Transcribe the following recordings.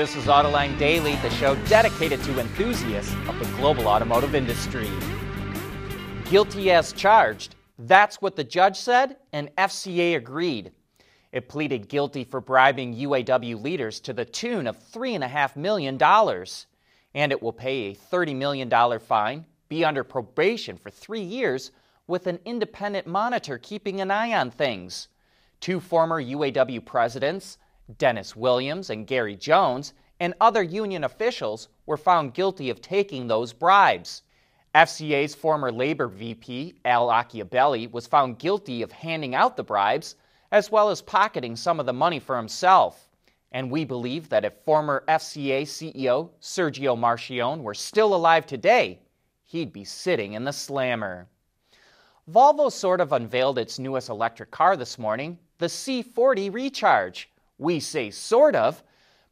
This is Autoline Daily, the show dedicated to enthusiasts of the global automotive industry. Guilty as charged. That's what the judge said, and FCA agreed. It pleaded guilty for bribing UAW leaders to the tune of $3.5 million. And it will pay a $30 million fine, be under probation for three years, with an independent monitor keeping an eye on things. Two former UAW presidents, Dennis Williams and Gary Jones, and other union officials were found guilty of taking those bribes. FCA's former labor VP, Al Iacobelli, was found guilty of handing out the bribes, as well as pocketing some of the money for himself. And we believe that if former FCA CEO Sergio Marchionne were still alive today, he'd be sitting in the slammer. Volvo sort of unveiled its newest electric car this morning, the C40 Recharge. We say sort of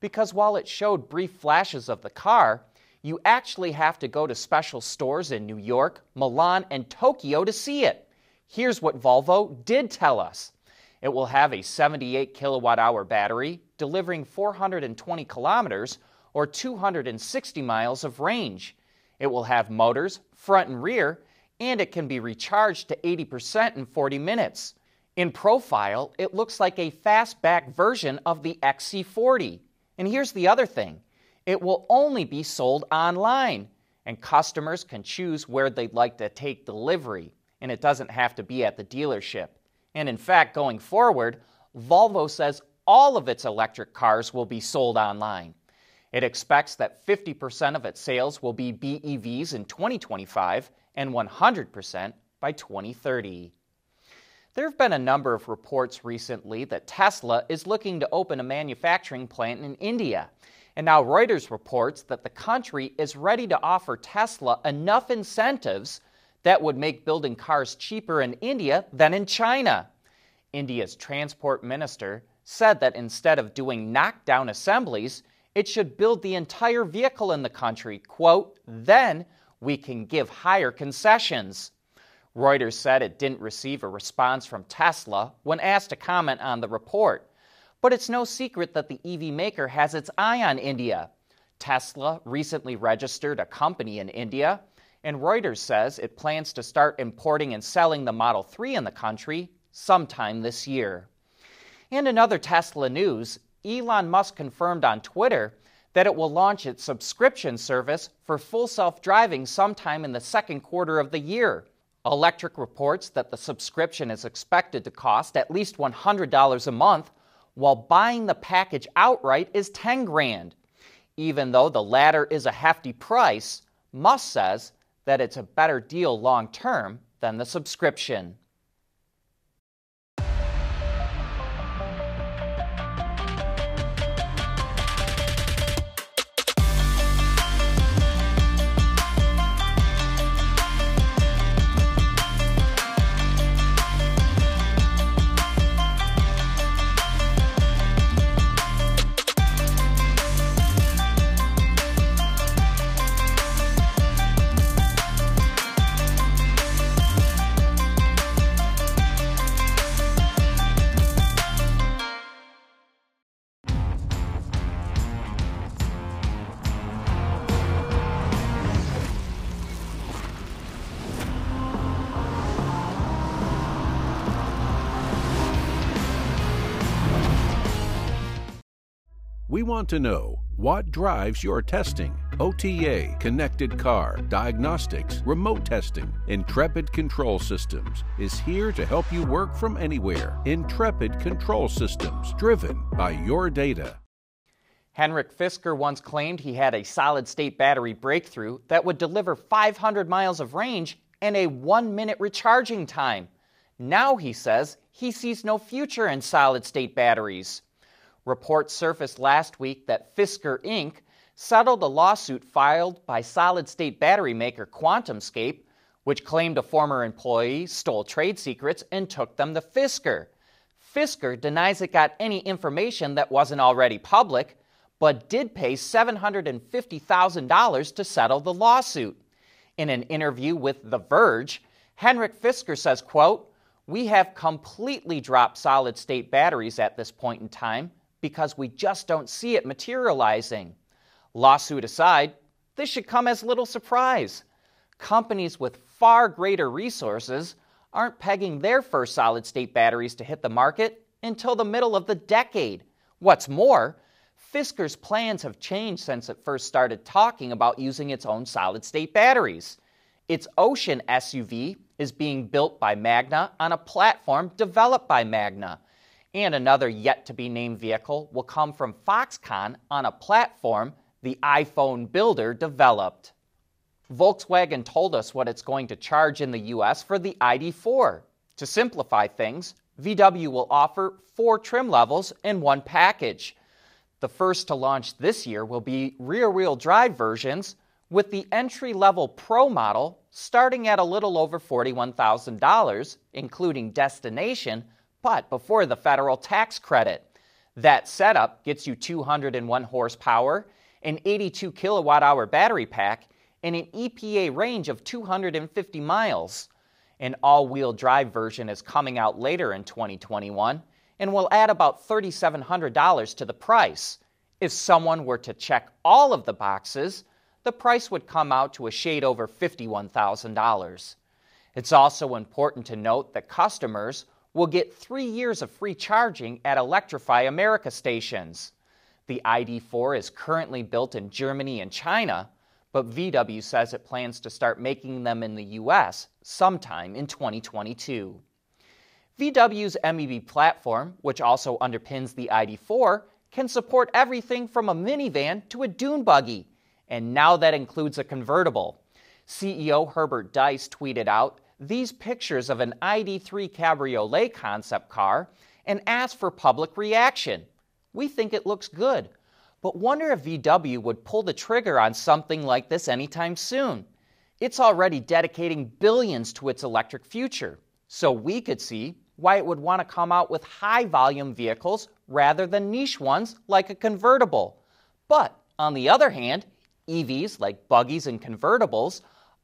because while it showed brief flashes of the car, you actually have to go to special stores in New York, Milan, and Tokyo to see it. Here's what Volvo did tell us it will have a 78 kilowatt hour battery, delivering 420 kilometers or 260 miles of range. It will have motors, front and rear, and it can be recharged to 80% in 40 minutes. In profile, it looks like a fastback version of the XC40. And here's the other thing it will only be sold online, and customers can choose where they'd like to take delivery, and it doesn't have to be at the dealership. And in fact, going forward, Volvo says all of its electric cars will be sold online. It expects that 50% of its sales will be BEVs in 2025 and 100% by 2030. There have been a number of reports recently that Tesla is looking to open a manufacturing plant in India. And now Reuters reports that the country is ready to offer Tesla enough incentives that would make building cars cheaper in India than in China. India's transport minister said that instead of doing knockdown assemblies, it should build the entire vehicle in the country. Quote, then we can give higher concessions. Reuters said it didn't receive a response from Tesla when asked to comment on the report. But it's no secret that the EV maker has its eye on India. Tesla recently registered a company in India, and Reuters says it plans to start importing and selling the Model 3 in the country sometime this year. And in other Tesla news, Elon Musk confirmed on Twitter that it will launch its subscription service for full self driving sometime in the second quarter of the year. Electrek reports that the subscription is expected to cost at least $100 a month while buying the package outright is 10 grand. Even though the latter is a hefty price, Musk says that it's a better deal long term than the subscription. We want to know what drives your testing. OTA, connected car, diagnostics, remote testing. Intrepid Control Systems is here to help you work from anywhere. Intrepid Control Systems, driven by your data. Henrik Fisker once claimed he had a solid state battery breakthrough that would deliver 500 miles of range and a one minute recharging time. Now he says he sees no future in solid state batteries. Reports surfaced last week that Fisker Inc. settled a lawsuit filed by solid state battery maker QuantumScape, which claimed a former employee stole trade secrets and took them to Fisker. Fisker denies it got any information that wasn't already public, but did pay $750,000 to settle the lawsuit. In an interview with The Verge, Henrik Fisker says, quote, "We have completely dropped solid state batteries at this point in time because we just don't see it materializing. Lawsuit aside, this should come as little surprise. Companies with far greater resources aren't pegging their first solid state batteries to hit the market until the middle of the decade. What's more, Fisker's plans have changed since it first started talking about using its own solid state batteries. Its Ocean SUV is being built by Magna on a platform developed by Magna. And another yet to be named vehicle will come from Foxconn on a platform the iPhone builder developed. Volkswagen told us what it's going to charge in the US for the ID4. To simplify things, VW will offer four trim levels in one package. The first to launch this year will be rear wheel drive versions, with the entry level Pro model starting at a little over $41,000, including destination, but before the federal tax credit. That setup gets you 201 horsepower, an 82 kilowatt hour battery pack, and an EPA range of 250 miles. An all wheel drive version is coming out later in 2021 and will add about $3,700 to the price. If someone were to check all of the boxes, the price would come out to a shade over $51,000. It's also important to note that customers will get three years of free charging at Electrify America stations. The ID4 is currently built in Germany and China, but VW says it plans to start making them in the US sometime in 2022. VW's MEB platform, which also underpins the ID4, can support everything from a minivan to a dune buggy, and now that includes a convertible. CEO Herbert Diess tweeted out these pictures of an ID3 Cabriolet concept car and asked for public reaction. We think it looks good but wonder if VW would pull the trigger on something like this anytime soon. It's already dedicating billions to its electric future, so we could see why it would want to come out with high volume vehicles rather than niche ones like a convertible. But on the other hand, EVs like buggies and convertibles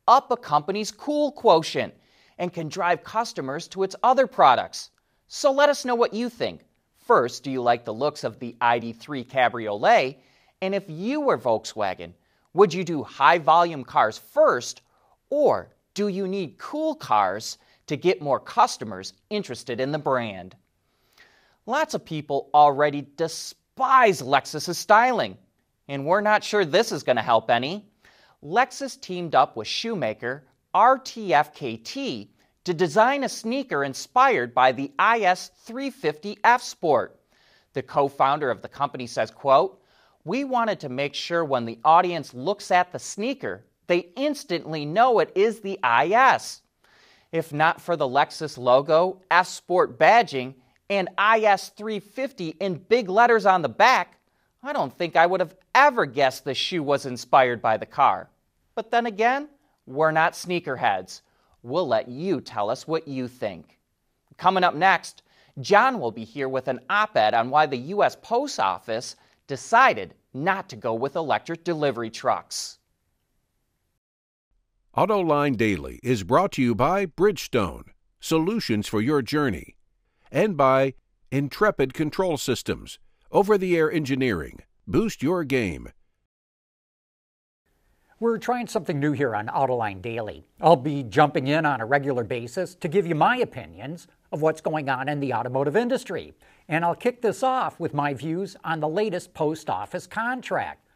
up a company's cool quotient and can drive customers to its other products. So let us know what you think. First, do you like the looks of the ID3 Cabriolet? And if you were Volkswagen, would you do high volume cars first, or do you need cool cars to get more customers interested in the brand? Lots of people already despise Lexus's styling, and we're not sure this is going to help any. Lexus teamed up with shoemaker RTFKT to design a sneaker inspired by the IS350 F Sport. The co-founder of the company says, quote, "We wanted to make sure when the audience looks at the sneaker, they instantly know it is the IS. If not for the Lexus logo, F Sport badging, and IS350 in big letters on the back, I don't think I would have ever guessed the shoe was inspired by the car. But then again, we're not sneakerheads. We'll let you tell us what you think. Coming up next, John will be here with an op ed on why the U.S. Post Office decided not to go with electric delivery trucks. AutoLine Daily is brought to you by Bridgestone, solutions for your journey, and by Intrepid Control Systems, over the air engineering. Boost your game we're trying something new here on Autoline Daily. I'll be jumping in on a regular basis to give you my opinions of what's going on in the automotive industry. And I'll kick this off with my views on the latest post office contract.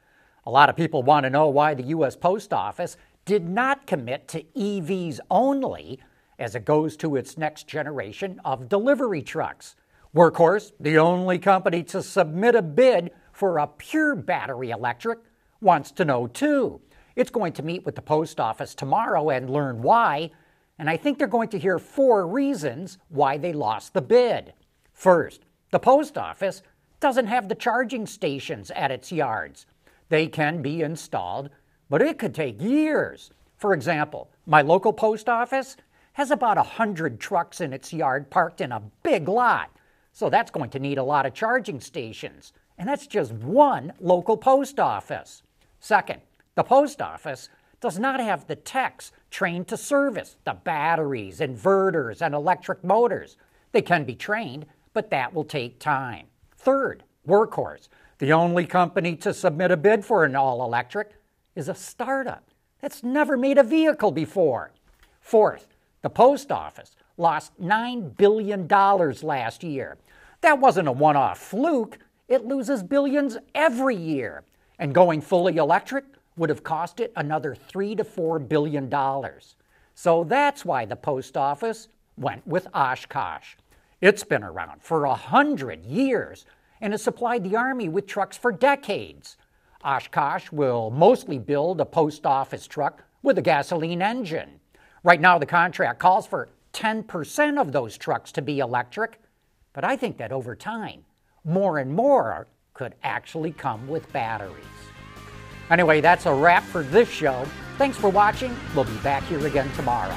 A lot of people want to know why the U.S. Post Office did not commit to EVs only as it goes to its next generation of delivery trucks. Workhorse, the only company to submit a bid for a pure battery electric, wants to know too. It's going to meet with the post office tomorrow and learn why, and I think they're going to hear four reasons why they lost the bid. First, the post office doesn't have the charging stations at its yards. They can be installed, but it could take years. For example, my local post office has about 100 trucks in its yard parked in a big lot, so that's going to need a lot of charging stations. And that's just one local post office. Second, the post office does not have the techs trained to service the batteries, inverters, and electric motors. They can be trained, but that will take time. Third, Workhorse, the only company to submit a bid for an all electric, is a startup that's never made a vehicle before. Fourth, the post office lost $9 billion last year. That wasn't a one off fluke, it loses billions every year. And going fully electric would have cost it another three to four billion dollars. So that's why the post office went with Oshkosh. It's been around for a hundred years and has supplied the Army with trucks for decades. Oshkosh will mostly build a post office truck with a gasoline engine. Right now, the contract calls for 10% of those trucks to be electric, but I think that over time, more and more could actually come with batteries. Anyway, that's a wrap for this show. Thanks for watching. We'll be back here again tomorrow.